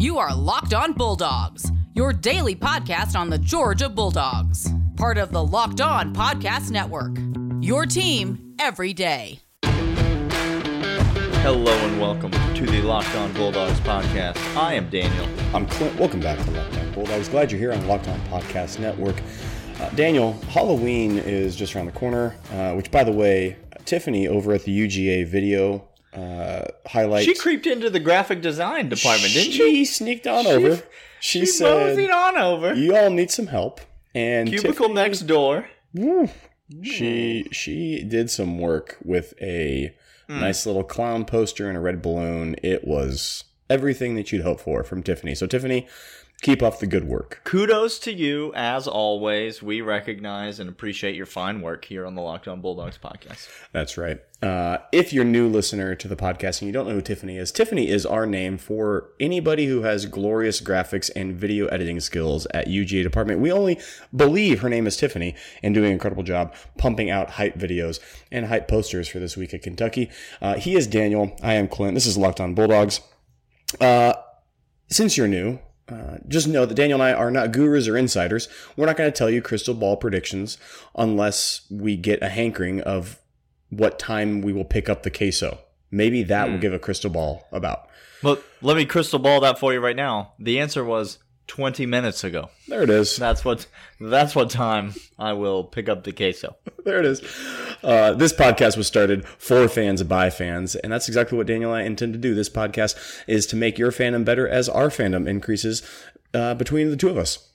You are Locked On Bulldogs, your daily podcast on the Georgia Bulldogs, part of the Locked On Podcast Network. Your team every day. Hello and welcome to the Locked On Bulldogs podcast. I am Daniel. I'm Clint. Welcome back to Locked On Bulldogs. Glad you're here on Locked On Podcast Network. Uh, Daniel, Halloween is just around the corner, uh, which, by the way, Tiffany over at the UGA video uh, highlights. She creeped into the graphic design department, didn't she? She sneaked on over. She, She said, on over. "You all need some help." And Cubicle Tiffany- next door. She she did some work with a Hmm. nice little clown poster and a red balloon. It was everything that you'd hope for from Tiffany. So Tiffany, keep up the good work. Kudos to you, as always. We recognize and appreciate your fine work here on the Locked On Bulldogs podcast. That's right. Uh, if you're new listener to the podcast and you don't know who Tiffany is, Tiffany is our name for anybody who has glorious graphics and video editing skills at UGA department. We only believe her name is Tiffany and doing an incredible job pumping out hype videos and hype posters for this week at Kentucky. Uh, he is Daniel. I am Clint. This is Locked On Bulldogs. Uh, since you're new, uh, just know that Daniel and I are not gurus or insiders. We're not going to tell you crystal ball predictions unless we get a hankering of what time we will pick up the queso. Maybe that will give a crystal ball about. But let me crystal ball that for you right now. The answer was 20 minutes ago. There it is. That's what that's what time I will pick up the queso. There it is. Uh, this podcast was started for fans by fans, and that's exactly what Daniel and I intend to do. This podcast is to make your fandom better as our fandom increases uh, between the two of us.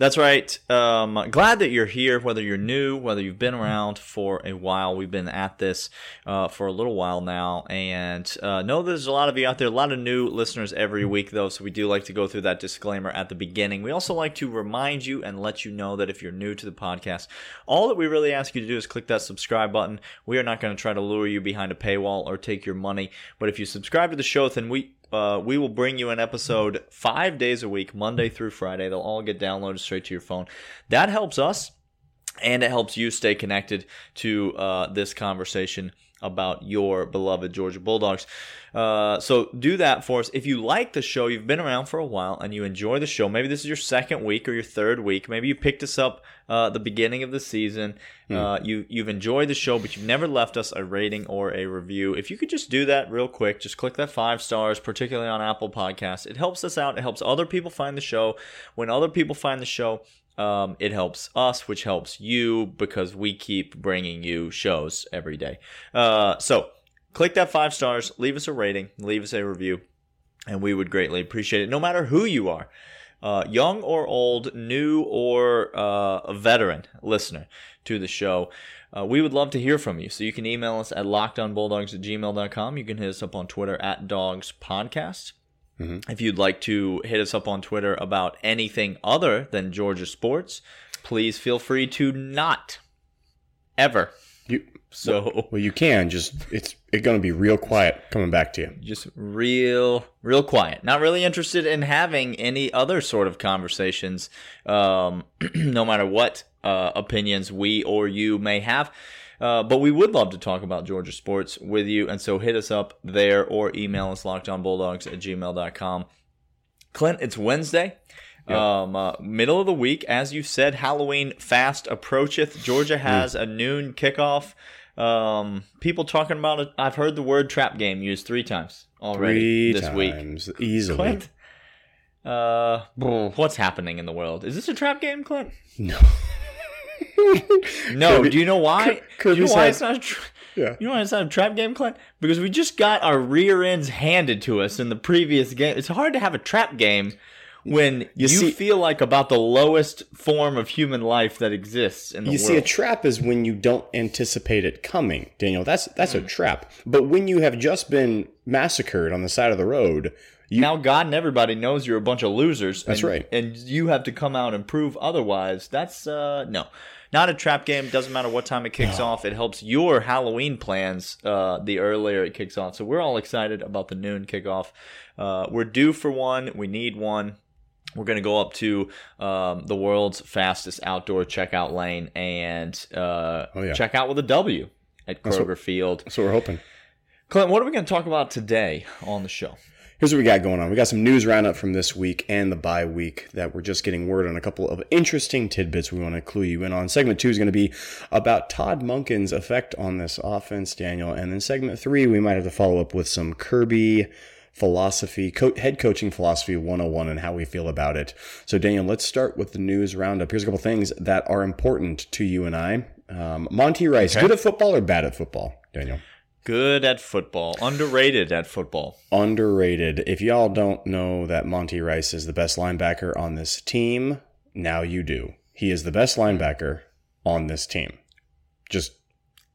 That's right. Um, glad that you're here, whether you're new, whether you've been around for a while. We've been at this uh, for a little while now, and uh, know there's a lot of you out there, a lot of new listeners every week, though. So we do like to go through that disclaimer at the beginning. We also like to remind you and let you know that if you're new to the podcast, all that we really ask you to do is click that subscribe button. We are not going to try to lure you behind a paywall or take your money, but if you subscribe to the show, then we uh, we will bring you an episode five days a week, Monday through Friday. They'll all get downloaded straight to your phone. That helps us, and it helps you stay connected to uh, this conversation about your beloved Georgia Bulldogs. Uh, so do that for us. If you like the show, you've been around for a while and you enjoy the show. Maybe this is your second week or your third week. Maybe you picked us up uh, the beginning of the season. Uh, you you've enjoyed the show, but you've never left us a rating or a review. If you could just do that real quick, just click that five stars, particularly on Apple Podcasts. It helps us out. It helps other people find the show. When other people find the show, um, it helps us, which helps you because we keep bringing you shows every day. Uh, so click that five stars, leave us a rating, leave us a review, and we would greatly appreciate it. No matter who you are, uh, young or old, new or uh, a veteran listener to the show. Uh, we would love to hear from you. So you can email us at lockedonbulldogs at gmail.com. You can hit us up on Twitter at Dogs Podcast. If you'd like to hit us up on Twitter about anything other than Georgia sports, please feel free to not ever. So well, you can just it's it's going to be real quiet coming back to you. just real, real quiet. Not really interested in having any other sort of conversations, um, no matter what uh, opinions we or you may have. Uh, but we would love to talk about Georgia sports with you. And so hit us up there or email us lockedonbulldogs at gmail.com. Clint, it's Wednesday. Um, uh, middle of the week, as you said, Halloween fast approacheth. Georgia has a noon kickoff. Um, people talking about it. I've heard the word trap game used three times already Three this week. easily. Clint, uh, what's happening in the world? Is this a trap game, Clint? No. No. Kirby- do you know why? Do you know why it's not? A tra- Yeah. You know why it's not a trap game, Clint? Because we just got our rear ends handed to us in the previous game. It's hard to have a trap game when you, see- feel like about the lowest form of human life that exists in the You world. see, a trap is when you don't anticipate it coming, Daniel. That's that's Mm. a trap. But when you have just been massacred on the side of the road, you now God and everybody knows you're a bunch of losers. That's and- right. And you have to come out and prove otherwise. That's uh no. Not a trap game. Doesn't matter what time it kicks off. It helps your Halloween plans uh, the earlier it kicks off. So we're all excited about the noon kickoff. Uh, we're due for one. We need one. We're going to go up to um, the world's fastest outdoor checkout lane and uh, Oh, yeah. check out with a W at That's Kroger what- Field. so we're hoping. Clint, what are we going to talk about today on the show? Here's what we got going on. We got some news roundup from this week and the bye week that we're just getting word on a couple of interesting tidbits we want to clue you in on. Segment two is going to be about Todd Monken's effect on this offense, Daniel. And then segment three, we might have to follow up with some Kirby philosophy, co- head coaching philosophy 101 and how we feel about it. So, Daniel, let's start with the news roundup. Here's a couple things that are important to you and I. Um, Monty Rice, Okay. good at football or bad at football, Daniel? Good at football, underrated at football. underrated. If y'all don't know that Monty Rice is the best linebacker on this team, now you do. He is the best linebacker on this team. Just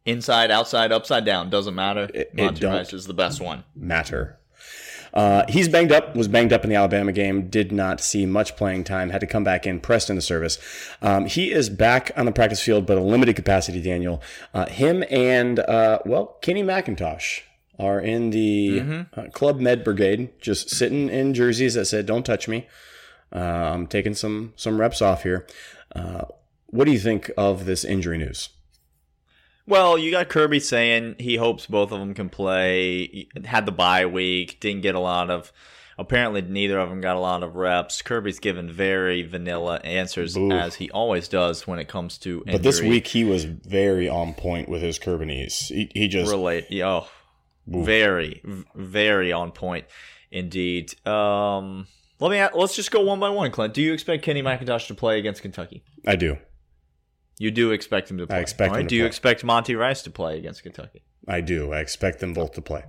Inside, outside, upside down, doesn't matter. It- it Monty don't- Rice is the best one. matter. Uh, he's banged up, was banged up in the Alabama game, did not see much playing time, had to come back in, pressed into service. Um, he is back on the practice field, but a limited capacity, Daniel. Uh, him and, uh, well, Kenny McIntosh are in the uh, Club Med Brigade, just sitting in jerseys that said, don't touch me. Uh, I'm taking some, some reps off here. Uh, what do you think of this injury news? Well, you got Kirby saying he hopes both of them can play. He Had the bye week, didn't get a lot of. Apparently, neither of them got a lot of reps. Kirby's given very vanilla answers, Boo. as he always does when it comes to injury. But this week he was very on point with his Curbinese. He, he just relate. yeah, Oh, very, very on point indeed. Um, let me. Let's just go one by one, Clint. Do you expect Kenny McIntosh to play against Kentucky? I do. You do expect him to play. expect All him to Do you expect Monty Rice to play against Kentucky? I do. I expect them both to play.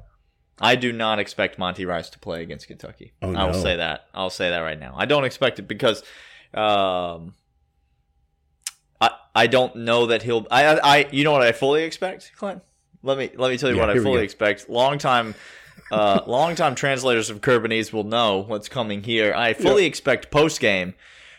I do not expect Monty Rice to play against Kentucky. Oh, I will say that. I'll say that right now. I don't expect it because um, I I don't know that he'll. I, I I you know what I fully expect, Clint. Let me let me tell you Yeah, what I fully expect. Long time. Uh, long time translators of Curbinese will know what's coming here. I fully expect post game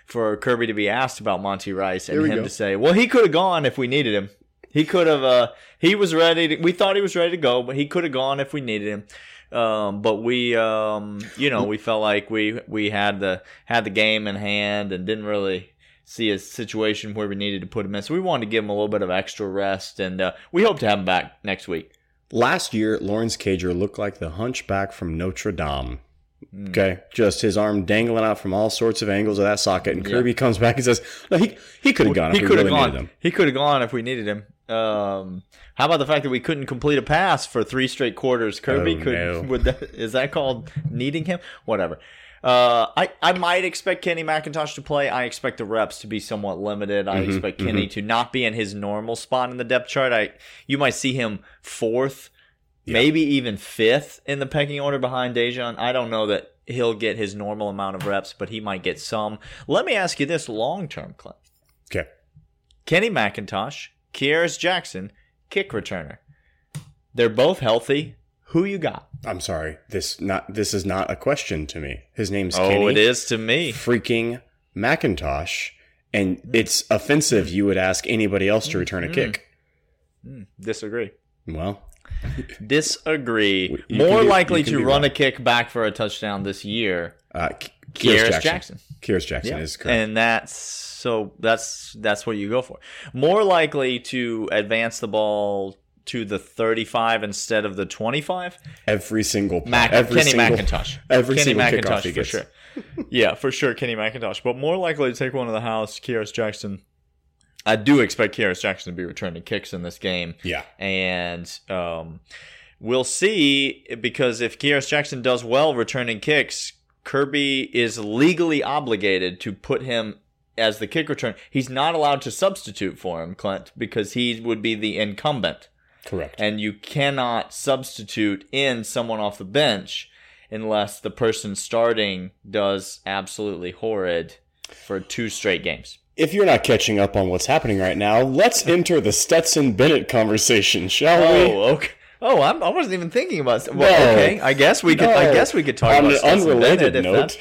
for Kirby to be asked about Monty Rice and him go. to say, "Well, he could have gone if we needed him. He could have. Uh, he was ready. To, we thought he was ready to go, but he could have gone if we needed him. Um, but we, um, you know, we felt like we we had the had the game in hand and didn't really see a situation where we needed to put him in. So we wanted to give him a little bit of extra rest, and uh, we hope to have him back next week. Last year, Lawrence Cager looked like the hunchback from Notre Dame. Hmm. Okay, just his arm dangling out from all sorts of angles of that socket, and Yeah. Kirby comes back and says, "No, he he could have gone. he if we could have really gone. needed him." He could have gone if we needed him. Um, how about the fact that we couldn't complete a pass for three straight quarters? Kirby Oh, could. no. Would that, is that called needing him? Whatever. Uh, I I might expect Kenny McIntosh to play. I expect the reps to be somewhat limited. I Mm-hmm, expect Kenny to not be in his normal spot in the depth chart. I you might see him fourth, maybe even fifth in the pecking order behind Dejan. I don't know that he'll get his normal amount of reps, but he might get some. Let me ask you this long term, Clint. Okay, Kenny McIntosh, Kearis Jackson, kick returner. They're both healthy. Who you got? I'm sorry. This not this is not a question to me. His name's Oh, Kenny it is to me. freaking McIntosh, and Hmm. it's offensive. You would ask anybody else to return a kick. Disagree. Well, Disagree. You More be- likely to run wrong. a kick back for a touchdown this year. uh, K- Kearis Kearis Jackson. Jackson. Kearis Jackson is correct. And that's so that's that's what you go for. More likely to advance the ball to the 35 instead of the 25. every single Mac, every Kenny single, McIntosh. Every Kenny single kickoff McIntosh for sure. yeah, for sure, Kenny McIntosh. But more likely to take one of the house, Kearis Jackson. I do expect Kearis Jackson to be returning kicks in this game. Yeah. And um, we'll see because if Kearis Jackson does well returning kicks, Kirby is legally obligated to put him as the kick return. He's not allowed to substitute for him, Clint, because he would be the incumbent Correct. and you cannot substitute in someone off the bench unless the person starting does absolutely horrid for two straight games. If you're not catching up on what's happening right now, let's enter the Stetson Bennett conversation, shall we? Oh, okay. Oh, I'm, I wasn't even thinking about. Well, No. okay. I guess we could. I guess we could talk On about an Stetson unrelated Bennett if note. that's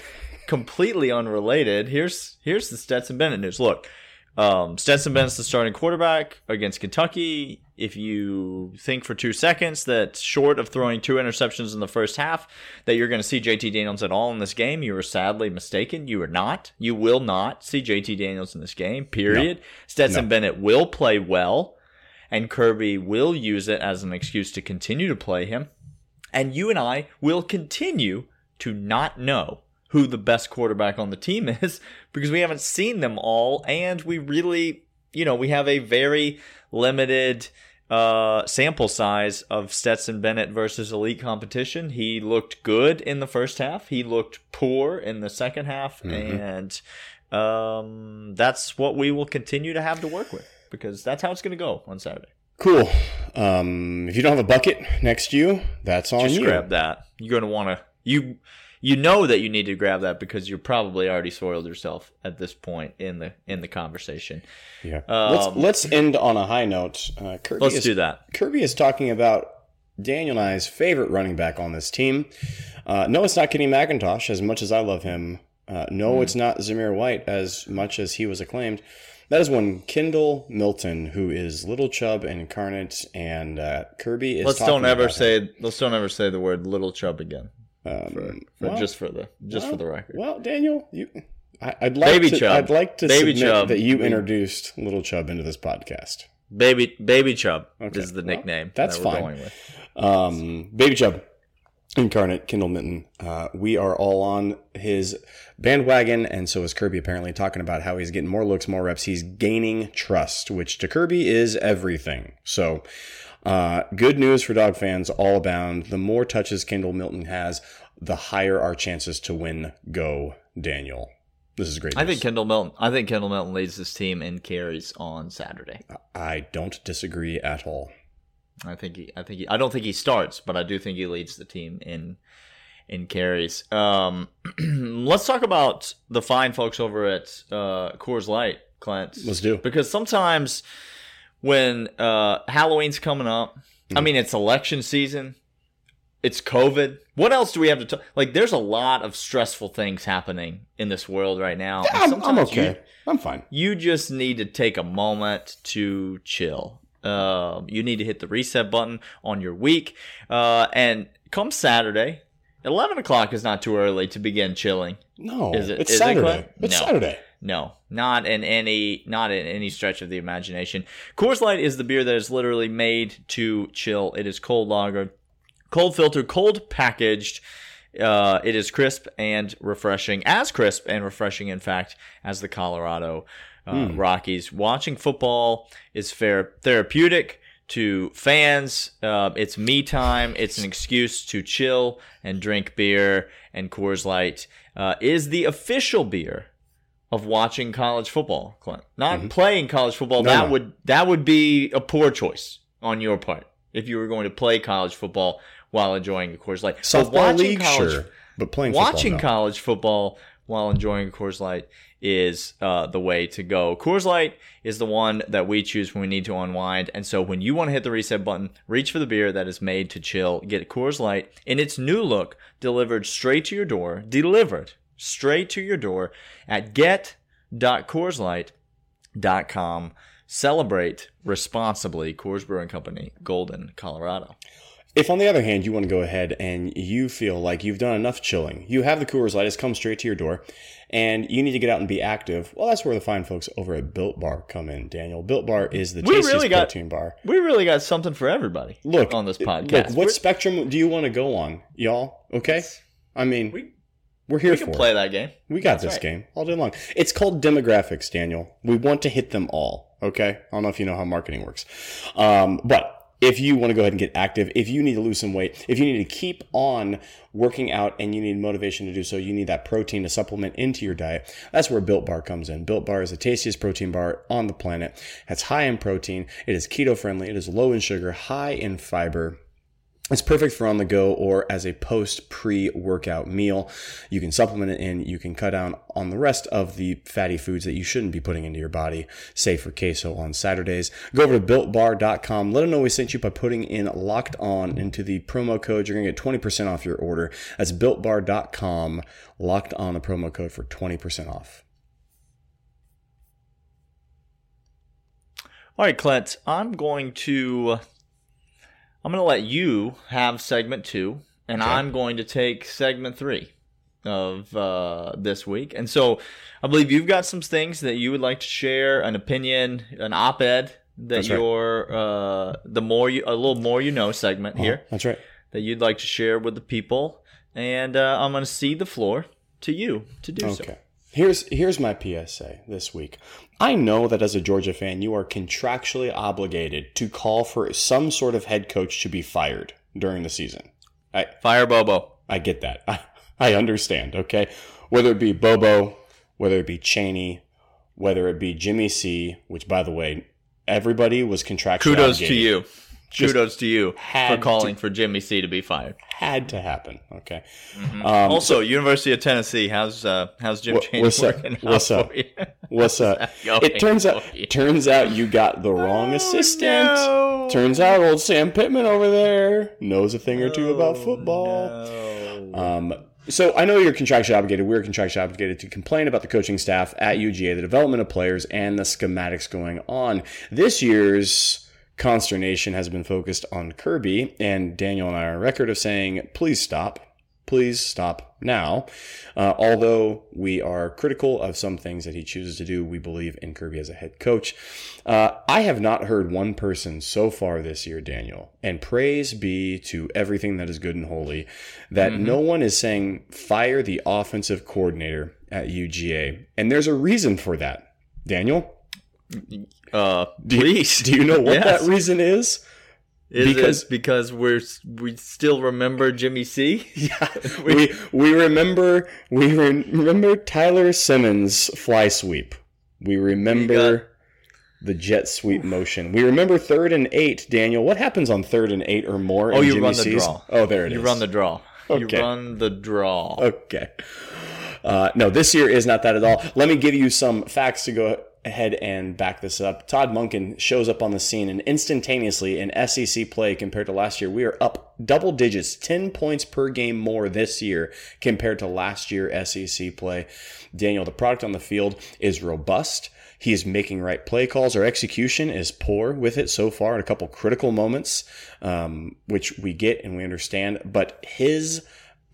completely unrelated. Here's here's the Stetson Bennett news. Look, um, Stetson Bennett's the starting quarterback against Kentucky. If you think for two seconds that short of throwing two interceptions in the first half, that you're going to see JT Daniels at all in this game, you are sadly mistaken. You are not. You will not see JT Daniels in this game. Period. Stetson No. Bennett will play well, and Kirby will use it as an excuse to continue to play him. And you and I will continue to not know who the best quarterback on the team is because we haven't seen them all and we really, you know, we have a very limited uh, sample size of Stetson Bennett versus elite competition. He looked good in the first half. He looked poor in the second half, Mm-hmm. and um, that's what we will continue to have to work with because that's how it's going to go on Saturday. Cool. Um, if you don't have a bucket next to you, that's on Just you. grab that. You're going to want to you. You know that you need to grab that because you're probably already soiled yourself at this point in the in the conversation. Yeah. Um, let's let's end on a high note. Uh, Kirby Let's is, do that. Kirby is talking about Daniel and I's favorite running back on this team. Uh, no, it's not Kenny McIntosh. As much as I love him, uh, no, it's not Zamir White. As much as he was acclaimed, that is one Kendall Milton, who is Little Chubb incarnate, and uh, Kirby is. Let's talking don't ever about him. say let's don't ever say the word little chubb again. Um, For, well, just for the just for the record. Well, Daniel, you. I, I'd like Baby to. Chubb. I'd like to Baby submit Chubb. that you introduced Little Chubb into this podcast. Baby Baby Chubb Okay, is the well, nickname that's that we're fine. going with. Um, Baby Chubb, incarnate, Kendall Milton. Uh, we are all on his bandwagon, and so is Kirby apparently talking about how he's getting more looks, more reps. He's gaining trust, which to Kirby is everything. So, uh, good news for dog fans all abound. The more touches Kendall Milton has, the higher our chances to win go, Daniel. This is great. I think Kendall Milton. I think Kendall Milton leads this team in carries on Saturday. I don't disagree at all. I think he. I think he. I don't think he starts, but I do think he leads the team in in carries. Um, let's talk about the fine folks over at uh, Coors Light, Clint. Let's do. because sometimes when uh, Halloween's coming up, I mean it's election season, it's COVID. What else do we have to talk? Like, there's a lot of stressful things happening in this world right now. and I'm, I'm sometimes you- okay. I'm fine. you just need to take a moment to chill. Um, you need to hit the reset button on your week. Uh, and come Saturday, 11 o'clock is not too early to begin chilling. No, Is it- it's it, Saturday. Clint? it's No. Saturday. No, not in any not in any stretch of the imagination. Coors Light is the beer that is literally made to chill. It is cold lager, cold filtered, cold packaged. Uh, it is crisp and refreshing, as crisp and refreshing, in fact, as the Colorado uh, Rockies. Watching football is fair therapeutic to fans. Uh, it's me time. It's an excuse to chill and drink beer. And Coors Light uh, is the official beer of watching college football, Clint. Not playing college football. Mm-hmm. No, that no. would that would be a poor choice on your part if you were going to play college football while enjoying a Coors Light. But Softball watching league, college, sure, but playing watching football, no. college football while enjoying a Coors Light is uh, the way to go. Coors Light is the one that we choose when we need to unwind. And so when you want to hit the reset button, reach for the beer that is made to chill. Get Coors Light in its new look, delivered straight to your door, delivered straight to your door at get.coorslight.com. Celebrate responsibly. Coors Brewing Company, Golden, Colorado. If, on the other hand, you want to go ahead and you feel like you've done enough chilling, you have the Coors Light, it's come straight to your door, and you need to get out and be active, well, that's where the fine folks over at Built Bar come in, Daniel. Built Bar is the We tastiest really got- protein bar. We really got something for everybody. Look on this Look, podcast. what We're- spectrum do you want to go on, y'all? Okay, I mean, We- we, are here we for can it. play that game. We got That's this right. game all day long. It's called demographics, Daniel. We want to hit them all. Okay. I don't know if you know how marketing works. Um, but if you want to go ahead and get active, if you need to lose some weight, if you need to keep on working out and you need motivation to do so, you need that protein to supplement into your diet. That's where Built Bar comes in. Built Bar is the tastiest protein bar on the planet. It's high in protein. It is keto friendly. It is low in sugar, high in fiber. It's perfect for on the go or as a post pre workout meal. You can supplement it in. You can cut down on the rest of the fatty foods that you shouldn't be putting into your body, say for queso on Saturdays. Go over to builtbar.com. Let them know we sent you by putting in locked on into the promo code. You're going to get 20% off your order. That's builtbar.com. Locked on the promo code for 20% off. All right, Clint, I'm going to I'm going to let you have segment 2 and Okay. I'm going to take segment 3 of uh, this week. And so I believe you've got some things that you would like to share, an opinion, an op-ed that That's right. you're uh, the more you a little more you know segment here. That's right. that you'd like to share with the people. and uh, I'm going to cede the floor to you to do so. Here's here's my PSA this week. I know that as a Georgia fan, you are contractually obligated to call for some sort of head coach to be fired during the season. I Fire Bobo. I get that. I, I understand. Okay, whether it be Bobo, whether it be Chaney, whether it be Jimmy C, which by the way, everybody was contractually Kudos to you. Kudos to you for to- calling for Jimmy C to be fired. Had to happen. Okay. Um, Also, University of Tennessee, how's uh, how's Jim Chaney what's up? What's up? What's up? It turns out turns out you got the wrong assistant. no. Turns out old Sam Pittman over there knows a thing or two Oh, about football. No. Um, so I know you're contractually obligated. We're contractually obligated to complain about the coaching staff at UGA, the development of players, and the schematics going on. This year's consternation has been focused on Kirby, and Daniel and I are on record of saying, please stop. Please stop now. Uh, although we are critical of some things that he chooses to do, we believe in Kirby as a head coach. Uh, I have not heard one person so far this year, Daniel, and praise be to everything that is good and holy, that no one is saying fire the offensive coordinator at UGA. And there's a reason for that. Daniel, Uh, please. do you know what Yes. that reason is? Is because- it because we're we still remember Jimmy C? Yeah, we we remember we re- remember Tyler Simmons fly sweep. We remember got- the jet sweep motion. We remember third and eight. Daniel, what happens on third and eight or more? Oh, in you Jimmy run the C's? draw. Oh, there it is. You run the draw. Okay. You run the draw. Okay. Uh, no, this year is not that at all. Let me give you some facts to go ahead and back this up. Todd Monken shows up on the scene and instantaneously in SEC play compared to last year, we are up double digits, 10 points per game more this year compared to last year SEC play. Daniel, the product on the field is robust. He is making right play calls. Our execution is poor with it so far in a couple critical moments, um, which we get and we understand. But his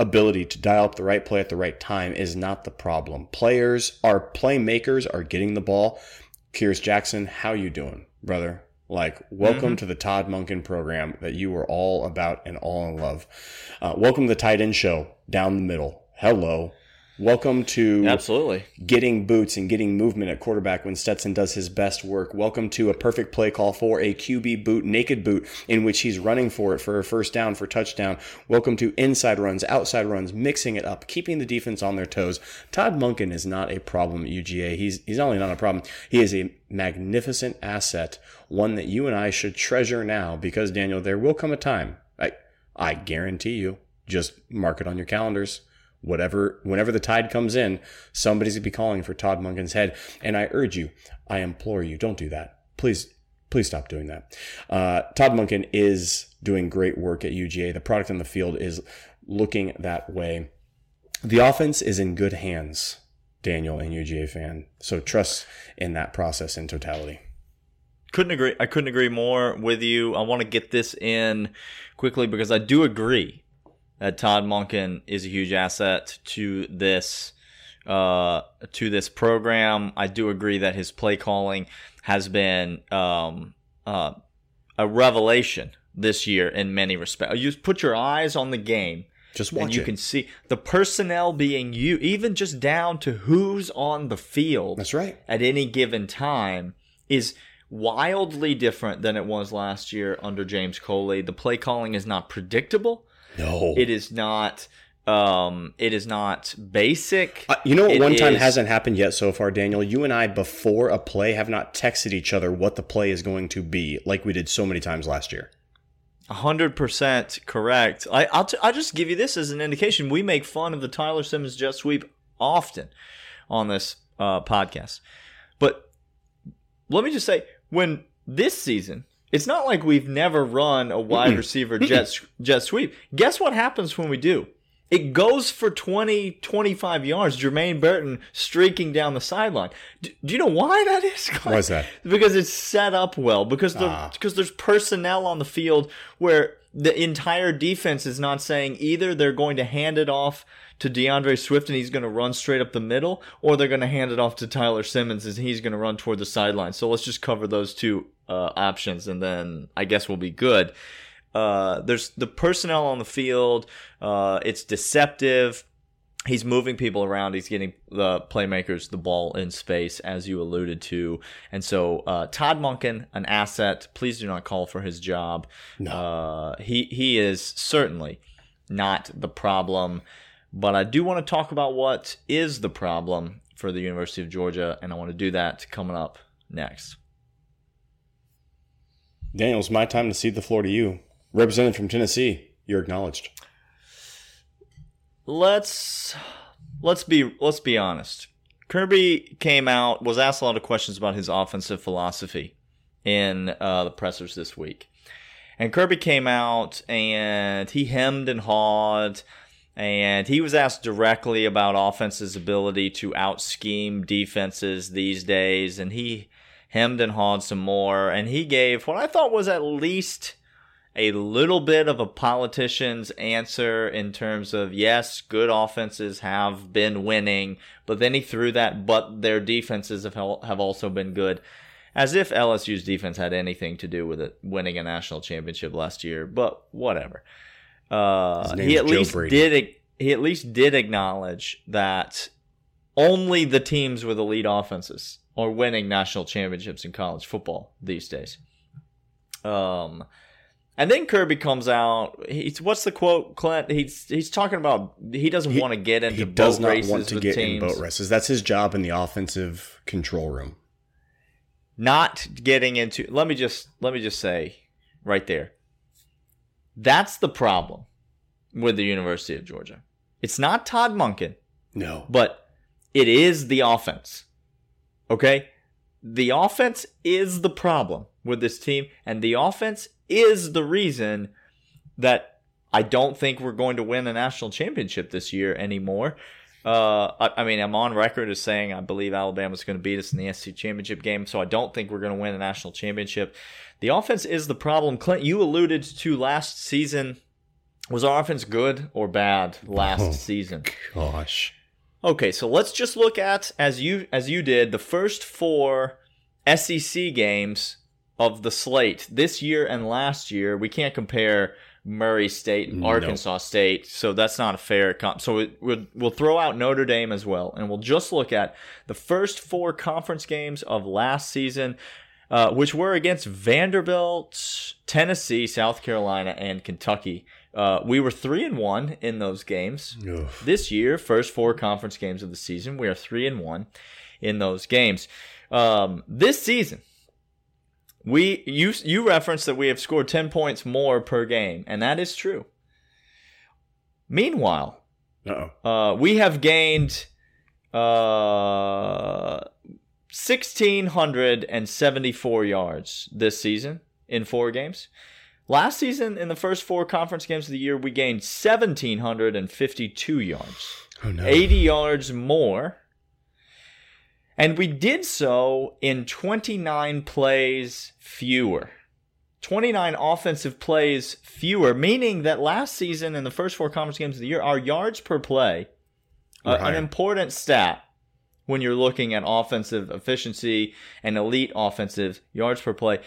ability to dial up the right play at the right time is not the problem. Players, our playmakers are getting the ball. Kearis Jackson, how you doing, brother? Like, welcome to the Todd Monken program that you were all about and all in love. Uh, welcome to the tight end show down the middle. Hello. Welcome to Absolutely. getting boots and getting movement at quarterback when Stetson does his best work. Welcome to a perfect play call for a QB boot, naked boot, in which he's running for it for a first down, for touchdown. Welcome to inside runs, outside runs, mixing it up, keeping the defense on their toes. Todd Monken is not a problem at UGA. He's he's not only not a problem, he is a magnificent asset, one that you and I should treasure now because Daniel, there will come a time. I I guarantee you. Just mark it on your calendars whatever whenever the tide comes in somebody's gonna be calling for todd monken's head. And i urge you i implore you don't do that. Please please stop doing that. Uh, todd monken is doing great work at uga the product on the field is looking that way. The offense is in good hands daniel and uga fan. So trust in that process in totality. Couldn't agree. I couldn't agree more with you. I want to get this in quickly because I do agree that Todd Monken is a huge asset to this uh, to this program. I do agree that his play calling has been um, uh, a revelation this year in many respects. You put your eyes on the game just watch and you it can see the personnel being you, even just down to who's on the field that's right at any given time, is wildly different than it was last year under James Coley. The play calling is not predictable. No It is not. Um, it is not basic. Uh, you know what It one time is- hasn't happened yet so far, Daniel? You and I, before a play, have not texted each other what the play is going to be like we did so many times last year. hundred percent correct. I, I'll t- I'll just give you this as an indication. We make fun of the Tyler Simmons jet sweep often on this uh, podcast, but let me just say, when this season, it's not like we've never run a wide receiver jet jet sweep. Guess what happens when we do? It goes for 20, 25 yards. Jermaine Burton streaking down the sideline. D- do you know why that is? Why is that? Because it's set up well. Because the Ah. because there's personnel on the field where the entire defense is not saying either they're going to hand it off to DeAndre Swift and he's going to run straight up the middle, or they're going to hand it off to Tyler Simmons and he's going to run toward the sideline. So let's just cover those two uh, options, and then I guess we'll be good. uh, there's the personnel on the field. Uh, it's deceptive. He's moving people around. He's getting the playmakers the ball in space, as you alluded to. And so, uh, Todd Monken, an asset. Please do not call for his job. No. Uh, he he is certainly not the problem. But I do want to talk about what is the problem for the University of Georgia, and I want to do that coming up next. Daniel, it's my time to cede the floor to you. Representative from Tennessee, you're acknowledged. Let's let's be let's be honest. Kirby came out was asked a lot of questions about his offensive philosophy in uh, the pressers this week, and Kirby came out and he hemmed and hawed, and he was asked directly about offense's ability to out scheme defenses these days, and he hemmed and hawed some more, and he gave what I thought was at least a little bit of a politician's answer in terms of yes, good offenses have been winning, but then he threw that, but their defenses have have also been good, as if LSU's defense had anything to do with it winning a national championship last year. But whatever. Uh, he at Joe least Brady. did he at least did acknowledge that only the teams with elite offenses are winning national championships in college football these days. Um, and then Kirby comes out. He's what's the quote, Clint? He's he's talking about he doesn't want to get into He boat does not races want to get teams. in boat races. That's his job in the offensive control room. Not getting into. Let me just let me just say right there. That's the problem with the University of Georgia. It's not Todd Monken. No. but it is the offense. Okay? The offense is the problem with this team, and the offense is the reason that I don't think we're going to win a national championship this year anymore. Uh, I, I mean, I'm on record as saying I believe Alabama's going to beat us in the SEC championship game, so I don't think we're going to win a national championship. The offense is the problem. Clint, you alluded to last season. Was our offense good or bad last Oh. season? Gosh. Okay, so let's just look at as you as you did the first four SEC games of the slate this year and last year. We can't compare Murray State and No. Arkansas State, so that's not a fair comp. So it, we'll we'll throw out Notre Dame as well, and we'll just look at the first four conference games of last season. Uh, which were against Vanderbilt, Tennessee, South Carolina, and Kentucky. Uh, we were three and one in those games Ugh. this year, first four conference games of the season, we are three and one in those games. Um, this season, we you you referenced that we have scored ten points more per game, and that is true. Meanwhile, uh, we have gained uh, 1,674 yards this season in four games. Last season, in the first four conference games of the year, we gained 1,752 yards, Oh, no. 80 yards more. And we did so in 29 plays fewer. 29 offensive plays fewer, meaning that last season in the first four conference games of the year, our yards per play, uh, an important stat when you're looking at offensive efficiency and elite offensive yards per play.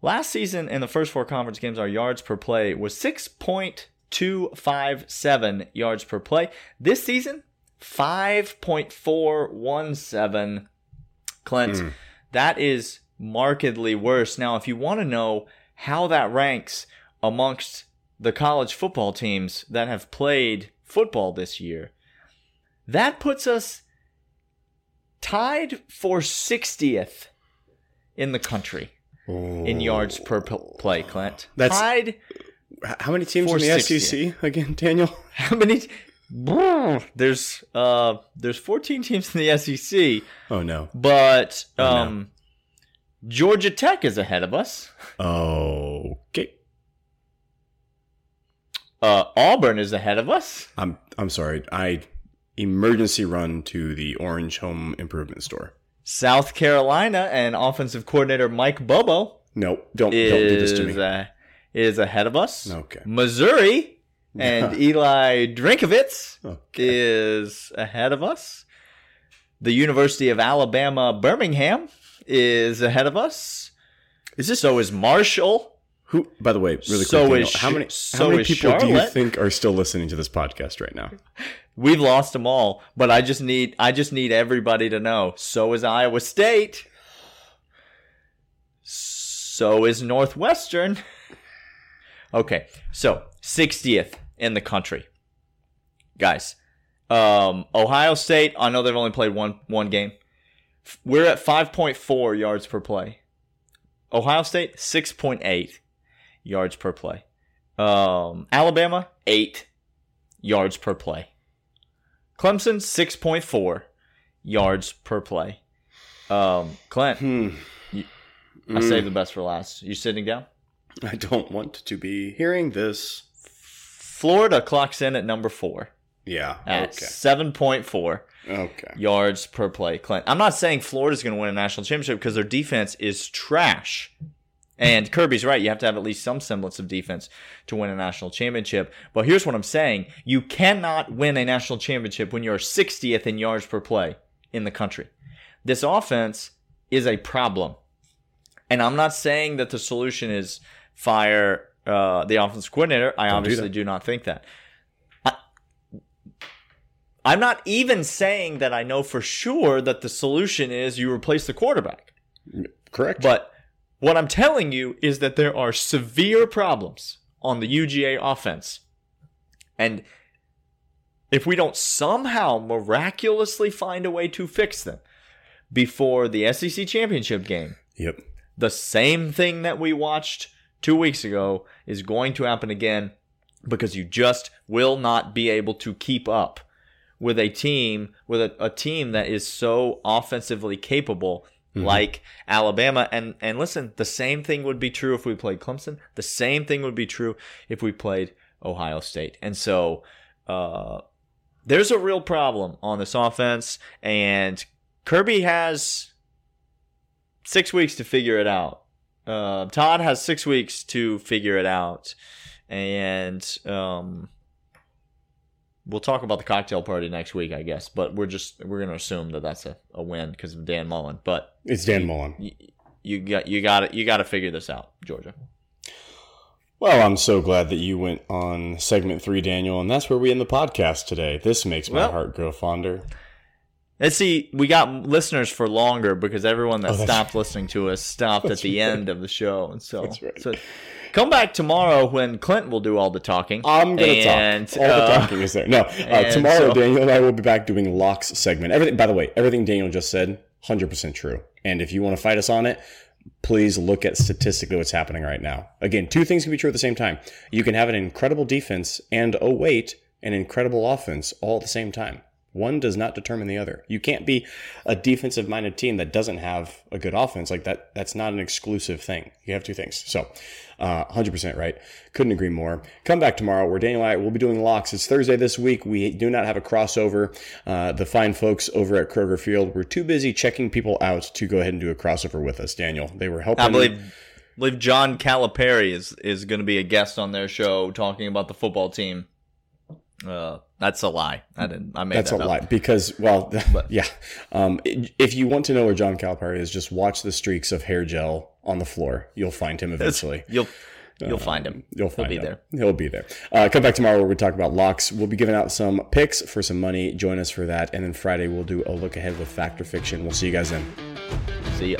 Last season in the first four conference games, our yards per play was 6.257 yards per play. This season, 5.417. Clint, Mm. that is markedly worse. Now, if you want to know how that ranks amongst the college football teams that have played football this year, that puts us tied for 60th in the country in yards per play, Clint. That's- tied. How many teams in the 460. SEC again, Daniel? How many? There's uh there's 14 teams in the SEC, Oh no. but Oh, no. um Georgia Tech is ahead of us. Okay. Uh Auburn is ahead of us. I'm I'm sorry. I emergency run to the Orange Home Improvement Store. South Carolina and offensive coordinator Mike Bobo No, Don't don't do this to me. uh, is ahead of us. Okay. Missouri and Eli Drinkwitz Okay. is ahead of us. The University of Alabama Birmingham is ahead of us. Is this So is Marshall, Who, by the way, really So quick, is how many so how many people do you think are still listening to this podcast right now? We've lost them all, but I just need I just need everybody to know. So is Iowa State. So is Northwestern. Okay, so 60th in the country. Guys, um, Ohio State, I know they've only played one one game. We're at 5.4 yards per play. Ohio State 6.8 yards per play. Um, Alabama 8 yards per play. Clemson 6.4 yards per play. Um, Clint, Hmm. I saved the best for last. You sitting down? I don't want to be hearing this. Florida clocks in at number four Yeah. at Okay. 7.4 Okay. yards per play. Clint, I'm not saying Florida's going to win a national championship because their defense is trash. And Kirby's right. You have to have at least some semblance of defense to win a national championship. But here's what I'm saying. You cannot win a national championship when you're 60th in yards per play in the country. This offense is a problem. And I'm not saying that the solution is fire uh, the offensive coordinator. I do obviously that. do not think that. I'm not even saying that I know for sure that the solution is you replace the quarterback. Correct. But what I'm telling you is that there are severe problems on the UGA offense. And if we don't somehow miraculously find a way to fix them before the SEC championship game, yep. the same thing that we watched two weeks ago is going to happen again because you just will not be able to keep up with a team with a, a team that is so offensively capable like Alabama. And and listen the same thing would be true if we played Clemson. The same thing would be true if we played Ohio State. And so uh there's a real problem on this offense and Kirby has six weeks to figure it out. Uh, Todd has six weeks to figure it out, and um, we'll talk about the cocktail party next week, I guess. But we're just we're gonna assume that that's a, a win because of Dan Mullen. But It's Dan Mullen. you, you got you got to you got to figure this out, Georgia. Well, I'm so glad that you went on segment three, Daniel, and that's where we end the podcast today. This makes my Well- heart grow fonder. And see, we got listeners for longer because everyone that Oh, that's stopped listening to us stopped at the right. end of the show, and so That's right. so come back tomorrow when Clint will do all the talking. I'm gonna And, talk. All the uh, talking is there. No, uh, tomorrow so- Daniel and I will be back doing locks segment. Everything. By the way, everything Daniel just said, hundred percent true. And if you want to fight us on it, please look at statistically what's happening right now. Again, two things can be true at the same time. You can have an incredible defense and oh wait, an incredible offense all at the same time. One does not determine the other. You can't be a defensive minded team that doesn't have a good offense. Like that, that's not an exclusive thing. You have two things. So, uh, 100% right. Couldn't agree more. Come back tomorrow where Daniel and I will be doing locks. It's Thursday this week. We do not have a crossover. Uh, the fine folks over at Kroger Field were too busy checking people out to go ahead and do a crossover with us, Daniel. They were helping. I believe believe John Calipari is is going to be a guest on their show talking about the football team. Uh, that's a lie. I didn't. I made That's that a up. lie because, well, yeah. Um, if you want to know where John Calipari is, just watch the streaks of hair gel on the floor. You'll find him eventually. You'll you'll find him. You'll find He'll be him. there. He'll be there. Uh, come back tomorrow where we talk about locks. We'll be giving out some picks for some money. Join us for that. And then Friday we'll do a look ahead with Factor Fiction. We'll see you guys then. See ya.